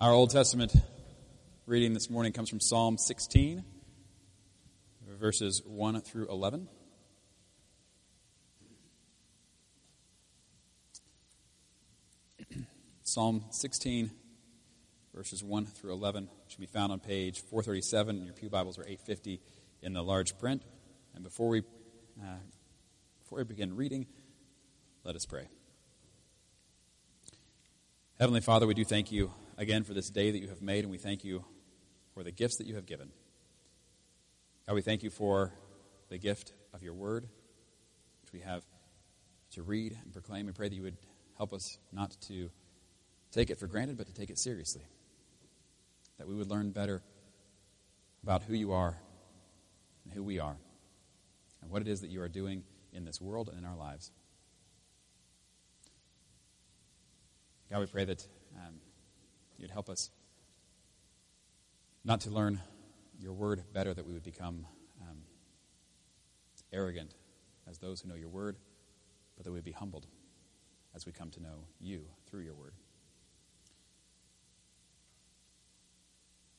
Our Old Testament reading this morning comes from Psalm 16, verses 1 through 11. Psalm 16, verses 1 through 11, should be found on page 437 in your Pew Bibles or 850 in the large print. And before we, uh, before we begin reading, let us pray. Heavenly Father, we do thank you again for this day that you have made, and we thank you for the gifts that you have given. God, we thank you for the gift of your word, which we have to read and proclaim. We pray that you would help us not to take it for granted, but to take it seriously. That we would learn better about who you are and who we are, and what it is that you are doing in this world and in our lives. God, we pray that um, you'd help us not to learn your word better, that we would become um, arrogant as those who know your word, but that we would be humbled as we come to know you through your word.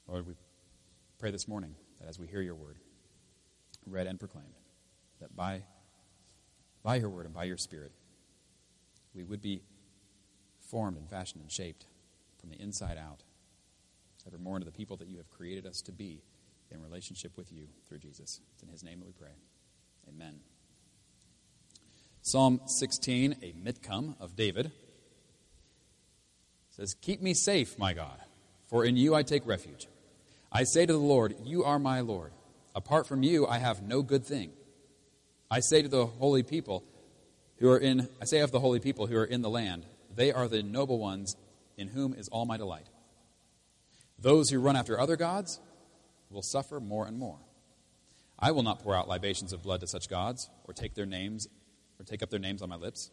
Lord, we pray this morning that as we hear your word read and proclaimed, that by, by your word and by your spirit, we would be formed and fashioned and shaped from the inside out, ever more into the people that you have created us to be in relationship with you through Jesus. It's in his name that we pray. Amen. Psalm 16, a mitkam of David, says, Keep me safe, my God, for in you I take refuge. I say to the Lord, You are my Lord. Apart from you, I have no good thing. I say to the holy people who are in, I say of the holy people who are in the land, they are the noble ones in whom is all my delight. Those who run after other gods will suffer more and more. I will not pour out libations of blood to such gods, or take their names, or take up their names on my lips.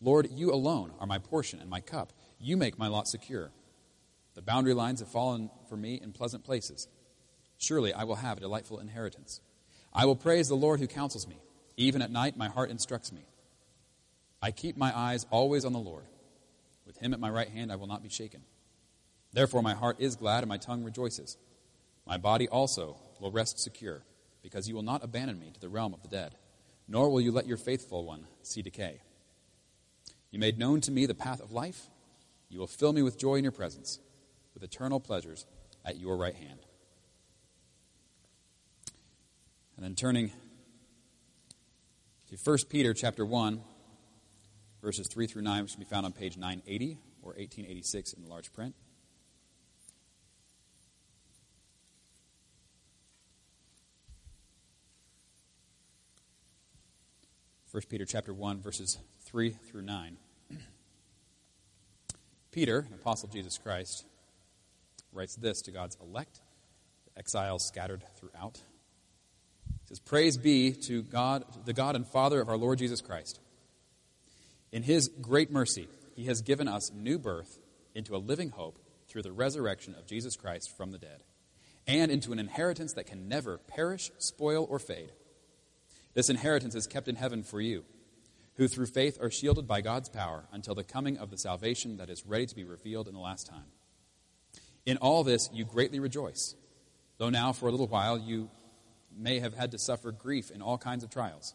Lord, you alone are my portion and my cup. You make my lot secure. The boundary lines have fallen for me in pleasant places. Surely I will have a delightful inheritance. I will praise the Lord who counsels me. Even at night, my heart instructs me. I keep my eyes always on the Lord. With him at my right hand, I will not be shaken. Therefore, my heart is glad and my tongue rejoices. My body also will rest secure, because you will not abandon me to the realm of the dead, nor will you let your faithful one see decay. You made known to me the path of life. You will fill me with joy in your presence, with eternal pleasures at your right hand. And then turning to 1 Peter chapter 1, verses 3 through 9, which can be found on page 980 or 1886 in the large print. First Peter chapter 1 verses 3 through 9. Peter, an apostle of Jesus Christ, writes this to God's elect, the exiles scattered throughout. He says, Praise be to God, the God and Father of our Lord Jesus Christ in his great mercy, he has given us new birth into a living hope through the resurrection of Jesus Christ from the dead, and into an inheritance that can never perish, spoil, or fade. This inheritance is kept in heaven for you, who through faith are shielded by God's power until the coming of the salvation that is ready to be revealed in the last time. In all this you greatly rejoice, though now for a little while you may have had to suffer grief in all kinds of trials.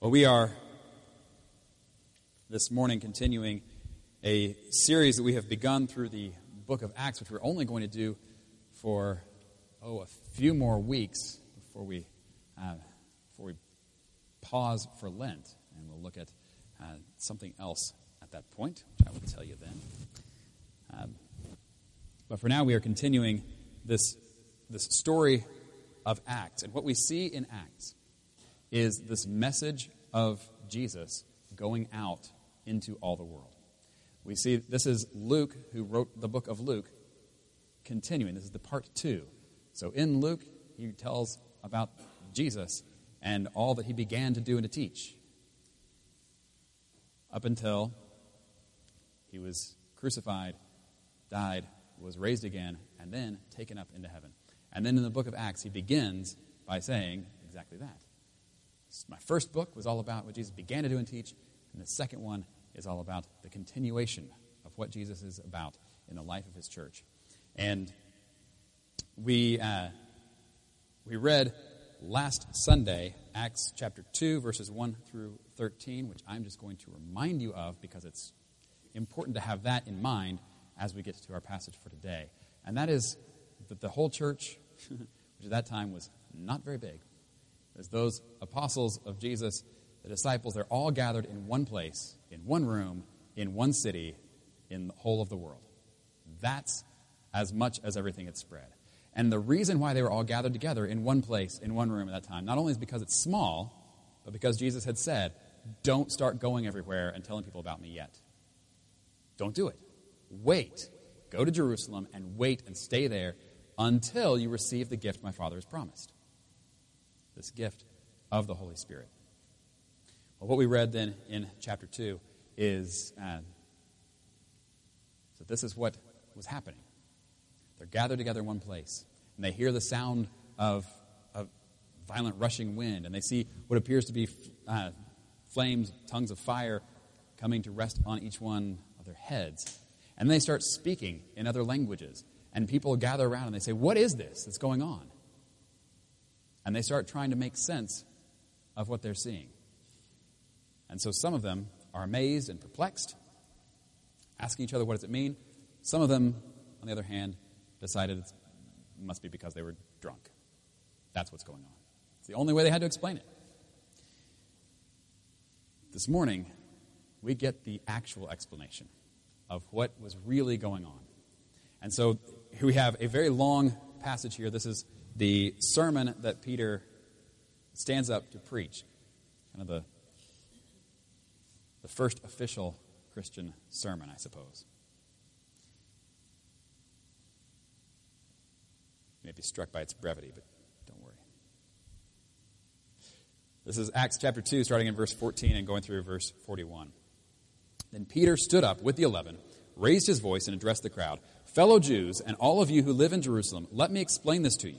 Well, we are this morning continuing a series that we have begun through the book of Acts, which we're only going to do for, oh, a few more weeks before we, uh, before we pause for Lent. And we'll look at uh, something else at that point, which I will tell you then. Um, but for now, we are continuing this, this story of Acts. And what we see in Acts is this message of Jesus going out into all the world. We see this is Luke, who wrote the book of Luke, continuing. This is the part two. So in Luke, he tells about Jesus and all that he began to do and to teach up until he was crucified, died, was raised again, and then taken up into heaven. And then in the book of Acts, he begins by saying exactly that. My first book was all about what Jesus began to do and teach, and the second one is all about the continuation of what Jesus is about in the life of his church. And we, uh, we read last Sunday Acts chapter 2, verses 1 through 13, which I'm just going to remind you of because it's important to have that in mind as we get to our passage for today. And that is that the whole church, which at that time was not very big, as those apostles of Jesus, the disciples, they're all gathered in one place, in one room, in one city, in the whole of the world. That's as much as everything had spread. And the reason why they were all gathered together in one place, in one room at that time, not only is because it's small, but because Jesus had said, don't start going everywhere and telling people about me yet. Don't do it. Wait. Go to Jerusalem and wait and stay there until you receive the gift my Father has promised this gift of the Holy Spirit. Well, what we read then in chapter 2 is uh, so this is what was happening. They're gathered together in one place, and they hear the sound of, of violent rushing wind, and they see what appears to be uh, flames, tongues of fire coming to rest on each one of their heads. And they start speaking in other languages, and people gather around and they say, What is this that's going on? And they start trying to make sense of what they're seeing. And so some of them are amazed and perplexed, asking each other, What does it mean? Some of them, on the other hand, decided it must be because they were drunk. That's what's going on. It's the only way they had to explain it. This morning, we get the actual explanation of what was really going on. And so we have a very long passage here. This is the sermon that Peter stands up to preach, kind of the, the first official Christian sermon, I suppose. You may be struck by its brevity, but don't worry. This is Acts chapter 2, starting in verse 14 and going through verse 41. Then Peter stood up with the eleven, raised his voice, and addressed the crowd Fellow Jews, and all of you who live in Jerusalem, let me explain this to you.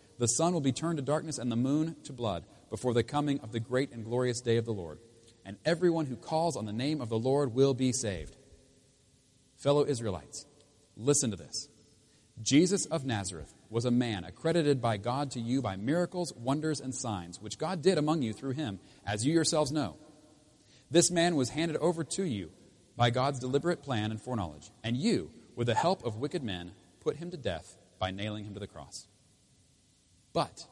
The sun will be turned to darkness and the moon to blood before the coming of the great and glorious day of the Lord. And everyone who calls on the name of the Lord will be saved. Fellow Israelites, listen to this. Jesus of Nazareth was a man accredited by God to you by miracles, wonders, and signs, which God did among you through him, as you yourselves know. This man was handed over to you by God's deliberate plan and foreknowledge, and you, with the help of wicked men, put him to death by nailing him to the cross. But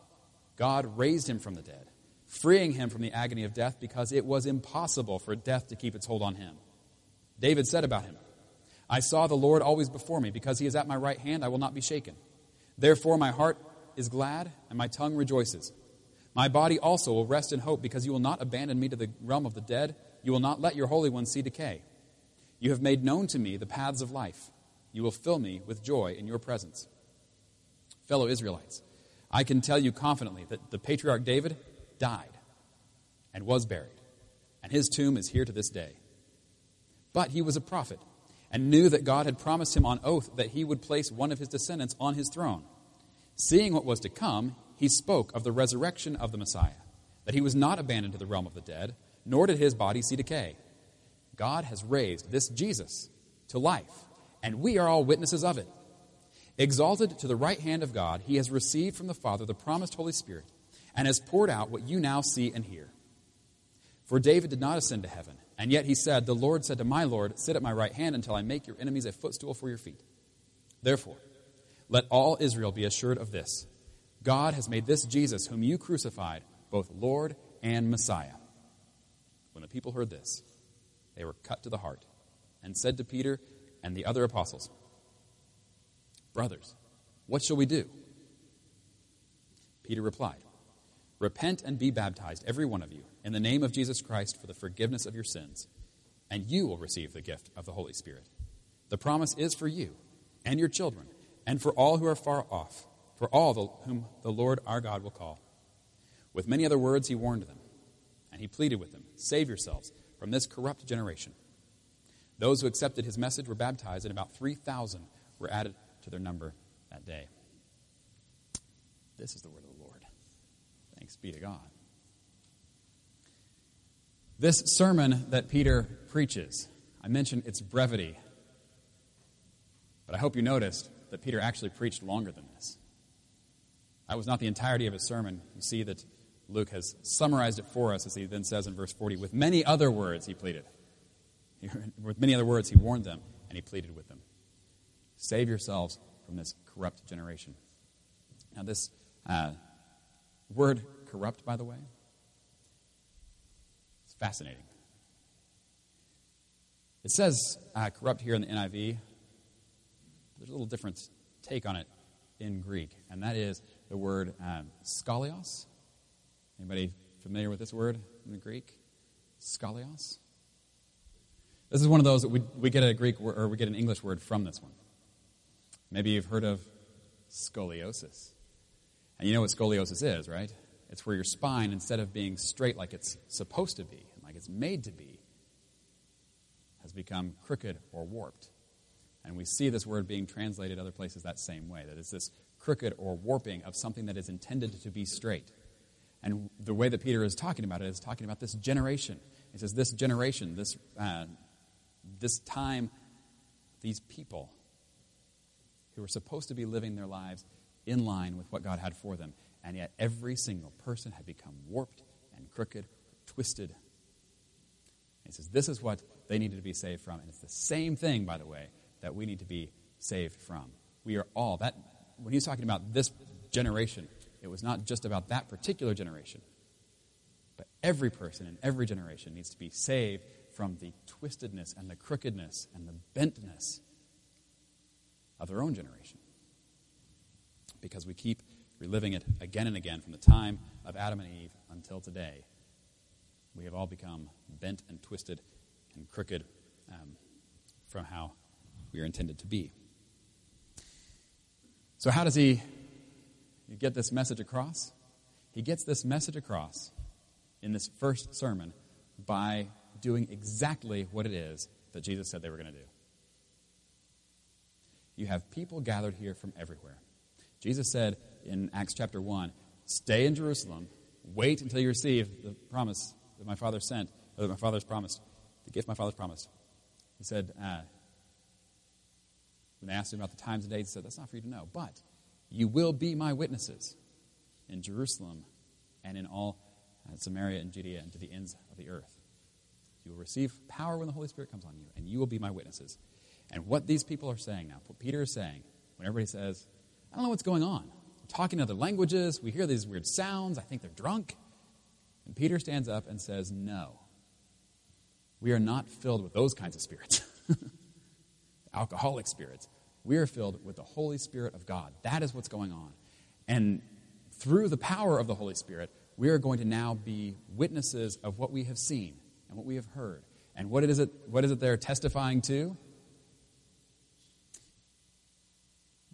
God raised him from the dead, freeing him from the agony of death because it was impossible for death to keep its hold on him. David said about him, I saw the Lord always before me. Because he is at my right hand, I will not be shaken. Therefore, my heart is glad and my tongue rejoices. My body also will rest in hope because you will not abandon me to the realm of the dead. You will not let your Holy One see decay. You have made known to me the paths of life. You will fill me with joy in your presence. Fellow Israelites, I can tell you confidently that the patriarch David died and was buried, and his tomb is here to this day. But he was a prophet and knew that God had promised him on oath that he would place one of his descendants on his throne. Seeing what was to come, he spoke of the resurrection of the Messiah, that he was not abandoned to the realm of the dead, nor did his body see decay. God has raised this Jesus to life, and we are all witnesses of it. Exalted to the right hand of God, he has received from the Father the promised Holy Spirit and has poured out what you now see and hear. For David did not ascend to heaven, And yet he said, The Lord said to my Lord, Sit at my right hand until I make your enemies a footstool for your feet. Therefore, let all Israel be assured of this God has made this Jesus, whom you crucified, both Lord and Messiah. When the people heard this, they were cut to the heart and said to Peter and the other apostles, Brothers, what shall we do? Peter replied, Repent and be baptized, every one of you, in the name of Jesus Christ for the forgiveness of your sins, and you will receive the gift of the Holy Spirit. The promise is for you and your children, and for all who are far off, for all the, whom the Lord our God will call. With many other words, he warned them, and he pleaded with them Save yourselves from this corrupt generation. Those who accepted his message were baptized, and about 3,000 were added to their number that day. This is the word of the Lord. Thanks be to God. This sermon that Peter preaches, I mentioned its brevity, but I hope you noticed that Peter actually preached longer than this. That was not the entirety of his sermon. You see that Luke has summarized it for us, as he then says in verse 40. With many other words, he pleaded. With many other words, he warned them, and he pleaded with them Save yourselves from this corrupt generation. Now, this uh, word corrupt, by the way, it's fascinating. It says uh, corrupt here in the NIV. There's a little different take on it in Greek, and that is the word um, skolios. Anybody familiar with this word in the Greek? Skolios. This is one of those that we, we get a Greek or we get an English word from this one. Maybe you've heard of scoliosis. And you know what scoliosis is, right? It's where your spine, instead of being straight like it's supposed to be, like it's made to be, has become crooked or warped. And we see this word being translated other places that same way that it's this crooked or warping of something that is intended to be straight. And the way that Peter is talking about it is talking about this generation. He says, This generation, this, uh, this time, these people who were supposed to be living their lives in line with what God had for them. And yet, every single person had become warped and crooked, twisted. he says, This is what they needed to be saved from. And it's the same thing, by the way, that we need to be saved from. We are all, that, when he's talking about this generation, it was not just about that particular generation, but every person in every generation needs to be saved from the twistedness and the crookedness and the bentness of their own generation. Because we keep reliving it again and again from the time of Adam and Eve until today. We have all become bent and twisted and crooked um, from how we are intended to be. So, how does he get this message across? He gets this message across in this first sermon by doing exactly what it is that Jesus said they were going to do. You have people gathered here from everywhere. Jesus said in Acts chapter 1 Stay in Jerusalem, wait until you receive the promise that my Father sent, or that my Father's promised, the gift my Father's promised. He said, uh, when they asked him about the times and dates, he said, That's not for you to know. But you will be my witnesses in Jerusalem and in all uh, Samaria and Judea and to the ends of the earth. You will receive power when the Holy Spirit comes on you, and you will be my witnesses. And what these people are saying now, what Peter is saying, when everybody says, I don't know what's going on. We're talking other languages. We hear these weird sounds. I think they're drunk. And Peter stands up and says, No. We are not filled with those kinds of spirits. alcoholic spirits. We are filled with the Holy Spirit of God. That is what's going on. And through the power of the Holy Spirit, we are going to now be witnesses of what we have seen and what we have heard. And what is it, what is it they're testifying to?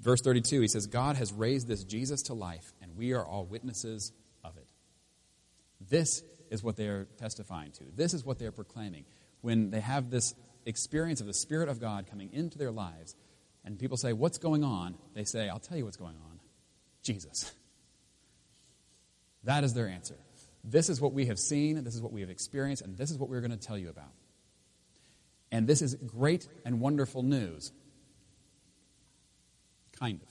Verse 32, he says, God has raised this Jesus to life, and we are all witnesses of it. This is what they are testifying to. This is what they are proclaiming. When they have this experience of the Spirit of God coming into their lives, and people say, What's going on? They say, I'll tell you what's going on Jesus. That is their answer. This is what we have seen, this is what we have experienced, and this is what we're going to tell you about. And this is great and wonderful news. Kind of.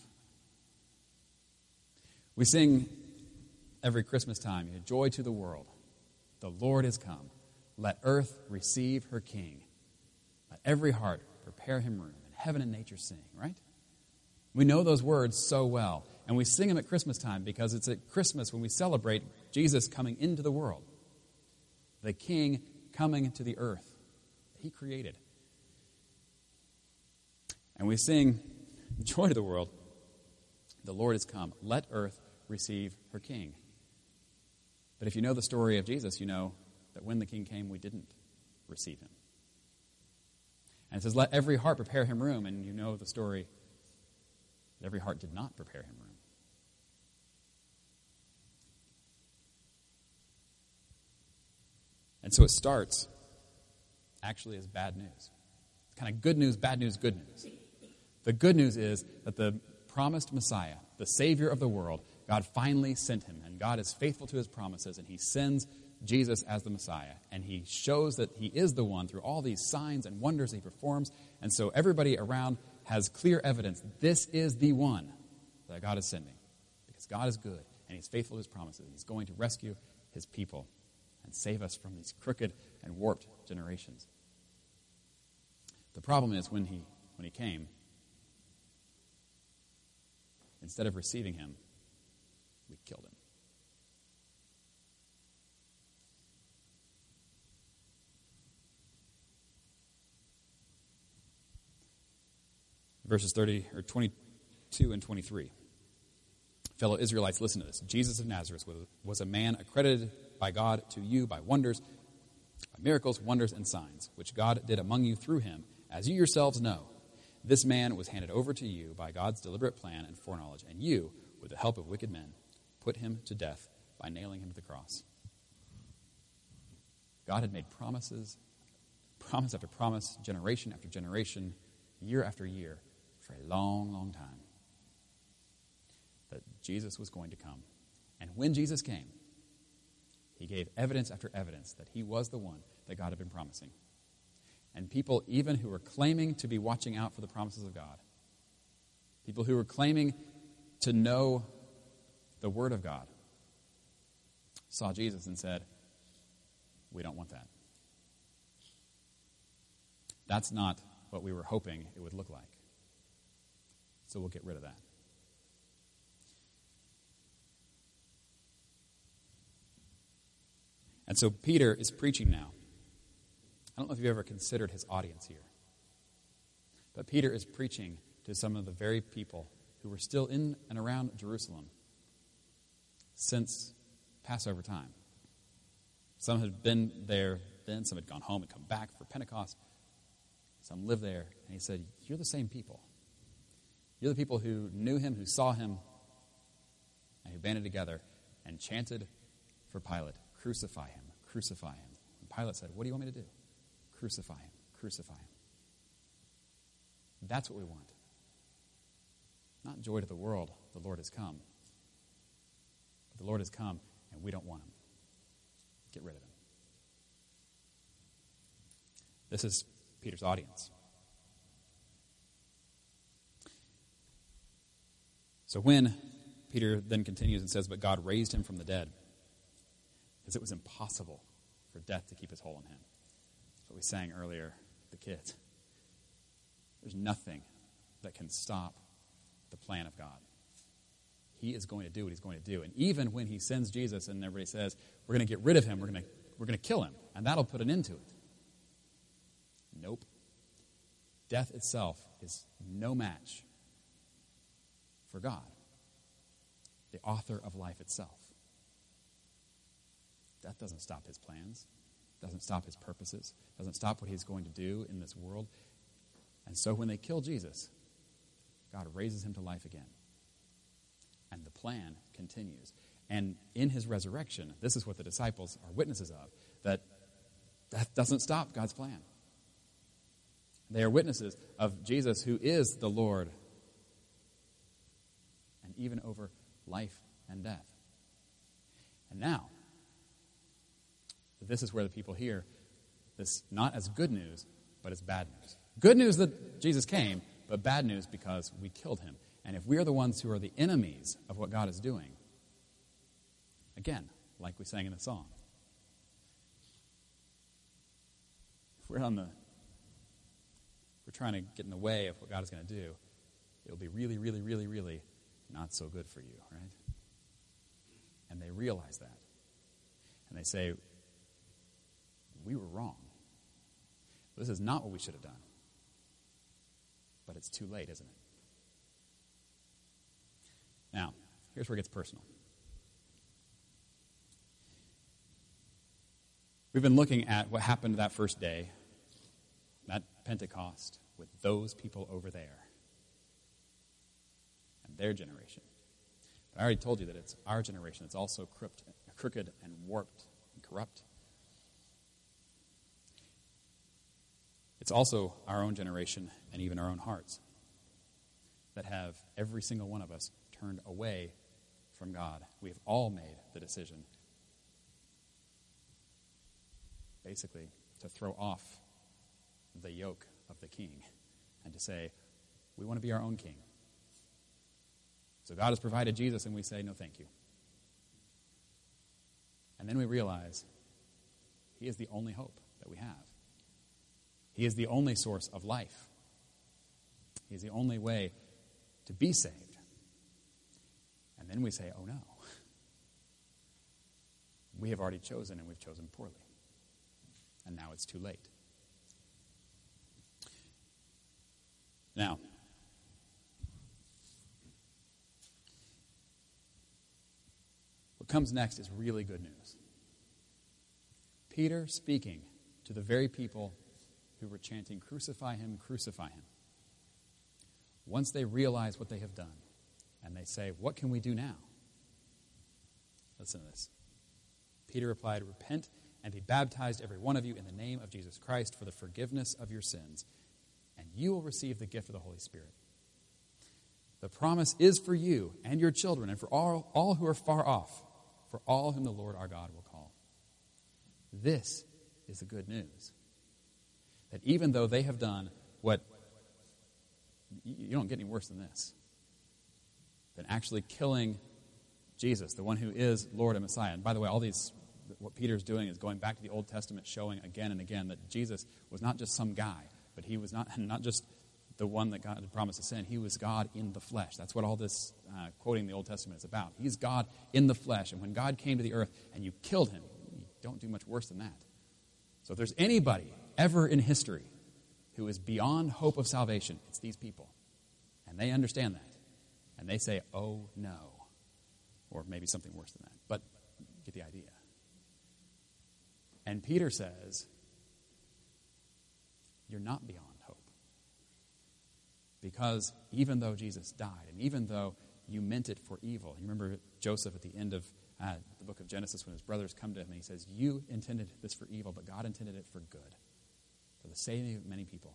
We sing every Christmas time, Joy to the world. The Lord is come. let earth receive her king. Let every heart prepare him room, and heaven and nature sing, right? We know those words so well, and we sing them at Christmas time because it's at Christmas when we celebrate Jesus coming into the world, the king coming to the earth that he created. And we sing, Joy to the world, the Lord has come. Let earth receive her king. But if you know the story of Jesus, you know that when the king came, we didn't receive him. And it says, Let every heart prepare him room. And you know the story that every heart did not prepare him room. And so it starts actually as bad news. It's kind of good news, bad news, good news. The good news is that the promised Messiah, the Savior of the world, God finally sent him. And God is faithful to his promises, and he sends Jesus as the Messiah. And he shows that he is the one through all these signs and wonders he performs. And so everybody around has clear evidence this is the one that God is sending. Because God is good, and he's faithful to his promises. and He's going to rescue his people and save us from these crooked and warped generations. The problem is when he, when he came, instead of receiving him, we killed him. Verses 30 or 22 and 23. Fellow Israelites, listen to this. Jesus of Nazareth was, was a man accredited by God to you by wonders, by miracles, wonders, and signs, which God did among you through him, as you yourselves know. This man was handed over to you by God's deliberate plan and foreknowledge, and you, with the help of wicked men, put him to death by nailing him to the cross. God had made promises, promise after promise, generation after generation, year after year, for a long, long time, that Jesus was going to come. And when Jesus came, he gave evidence after evidence that he was the one that God had been promising. And people, even who were claiming to be watching out for the promises of God, people who were claiming to know the Word of God, saw Jesus and said, We don't want that. That's not what we were hoping it would look like. So we'll get rid of that. And so Peter is preaching now. I don't know if you've ever considered his audience here. But Peter is preaching to some of the very people who were still in and around Jerusalem since Passover time. Some had been there then, some had gone home and come back for Pentecost. Some lived there. And he said, You're the same people. You're the people who knew him, who saw him, and who banded together and chanted for Pilate, Crucify him, crucify him. And Pilate said, What do you want me to do? Crucify him, crucify him. That's what we want. Not joy to the world, the Lord has come. But the Lord has come, and we don't want him. Get rid of him. This is Peter's audience. So when Peter then continues and says, But God raised him from the dead, because it was impossible for death to keep his hold on him. What we sang earlier, the kids. There's nothing that can stop the plan of God. He is going to do what he's going to do. And even when he sends Jesus and everybody says, we're going to get rid of him, we're going to, we're going to kill him, and that'll put an end to it. Nope. Death itself is no match for God, the author of life itself. Death doesn't stop his plans, doesn't stop his purposes, doesn't stop what he's going to do in this world. And so when they kill Jesus, God raises him to life again. And the plan continues. And in his resurrection, this is what the disciples are witnesses of that that doesn't stop God's plan. They are witnesses of Jesus, who is the Lord, and even over life and death. And now, this is where the people hear this not as good news, but as bad news. Good news that Jesus came, but bad news because we killed him. And if we are the ones who are the enemies of what God is doing, again, like we sang in the song, if we're on the we're trying to get in the way of what God is going to do, it'll be really, really, really, really not so good for you, right? And they realize that. And they say, We were wrong. This is not what we should have done. But it's too late, isn't it? Now, here's where it gets personal. We've been looking at what happened that first day, that Pentecost, with those people over there and their generation. But I already told you that it's our generation that's also crooked and warped and corrupt. It's also our own generation and even our own hearts that have every single one of us turned away from God. We have all made the decision, basically, to throw off the yoke of the king and to say, we want to be our own king. So God has provided Jesus, and we say, no, thank you. And then we realize He is the only hope that we have. He is the only source of life. He is the only way to be saved. And then we say, oh no. We have already chosen, and we've chosen poorly. And now it's too late. Now, what comes next is really good news. Peter speaking to the very people who were chanting, Crucify him, crucify him. Once they realize what they have done, and they say, What can we do now? Listen to this. Peter replied, Repent and be baptized, every one of you, in the name of Jesus Christ for the forgiveness of your sins, and you will receive the gift of the Holy Spirit. The promise is for you and your children, and for all, all who are far off, for all whom the Lord our God will call. This is the good news that even though they have done what you don't get any worse than this than actually killing Jesus, the one who is Lord and Messiah. And by the way, all these, what Peter's doing is going back to the Old Testament, showing again and again that Jesus was not just some guy, but he was not, not just the one that God had promised to send. He was God in the flesh. That's what all this uh, quoting the Old Testament is about. He's God in the flesh. And when God came to the earth and you killed him, you don't do much worse than that. So if there's anybody ever in history who is beyond hope of salvation, it's these people. And they understand that. And they say, oh no. Or maybe something worse than that. But get the idea. And Peter says, You're not beyond hope. Because even though Jesus died, and even though you meant it for evil, you remember Joseph at the end of uh, the book of Genesis when his brothers come to him and he says, You intended this for evil, but God intended it for good for the saving of many people.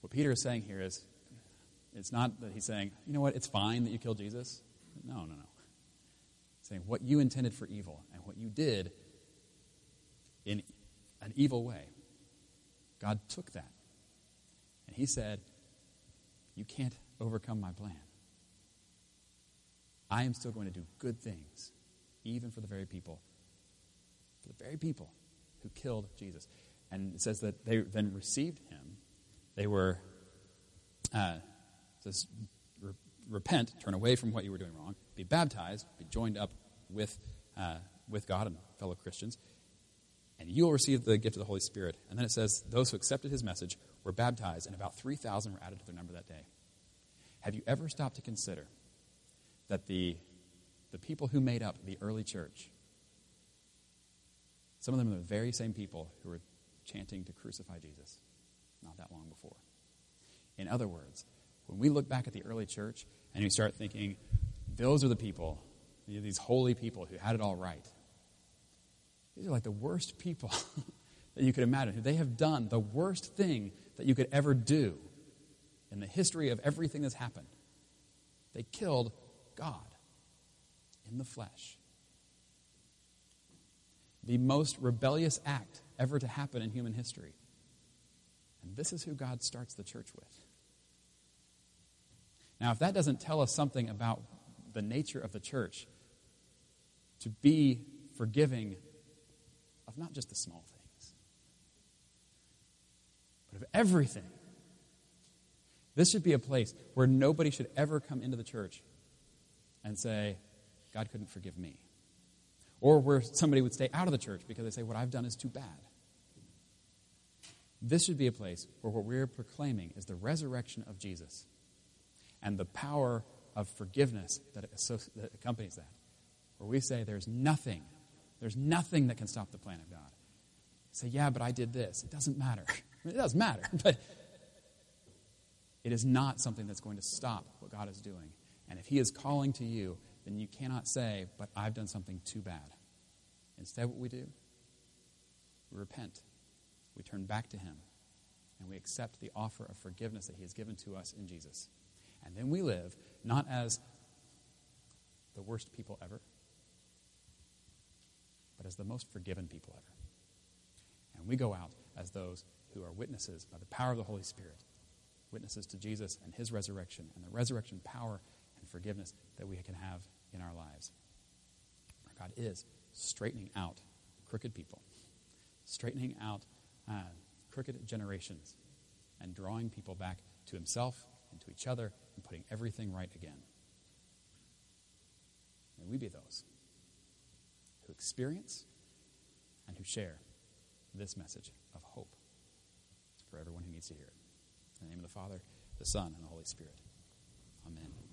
What Peter is saying here is it's not that he's saying, you know what, it's fine that you killed Jesus. No, no, no. He's saying what you intended for evil and what you did in an evil way, God took that. And he said, You can't overcome my plan. I am still going to do good things, even for the very people, for the very people who killed Jesus. And it says that they then received him. They were, uh, says, repent, turn away from what you were doing wrong, be baptized, be joined up with, uh, with God and fellow Christians, and you will receive the gift of the Holy Spirit. And then it says, those who accepted his message were baptized, and about 3,000 were added to their number that day. Have you ever stopped to consider that the, the people who made up the early church some of them are the very same people who were chanting to crucify Jesus not that long before. In other words, when we look back at the early church and we start thinking, those are the people, these holy people who had it all right. These are like the worst people that you could imagine. They have done the worst thing that you could ever do in the history of everything that's happened. They killed God in the flesh the most rebellious act ever to happen in human history. And this is who God starts the church with. Now, if that doesn't tell us something about the nature of the church, to be forgiving of not just the small things, but of everything. This should be a place where nobody should ever come into the church and say, God couldn't forgive me. Or where somebody would stay out of the church because they say, What I've done is too bad. This should be a place where what we're proclaiming is the resurrection of Jesus and the power of forgiveness that, accompanies that. Where we say, There's nothing, there's nothing that can stop the plan of God. say, Yeah, but I did this. It doesn't matter. it does matter, but it is not something that's going to stop what God is doing. And if He is calling to you, then you cannot say, But I've done something too bad. Instead, what we do, we repent. We turn back to Him. And we accept the offer of forgiveness that He has given to us in Jesus. And then we live not as the worst people ever, but as the most forgiven people ever. And we go out as those who are witnesses by the power of the Holy Spirit witnesses to Jesus and his resurrection and the resurrection power and forgiveness that we can have in our lives. Our God is straightening out crooked people, straightening out uh, crooked generations, and drawing people back to himself and to each other and putting everything right again. May we be those who experience and who share this message of hope for everyone who needs to hear it. In the name of the Father, the Son, and the Holy Spirit. Amen.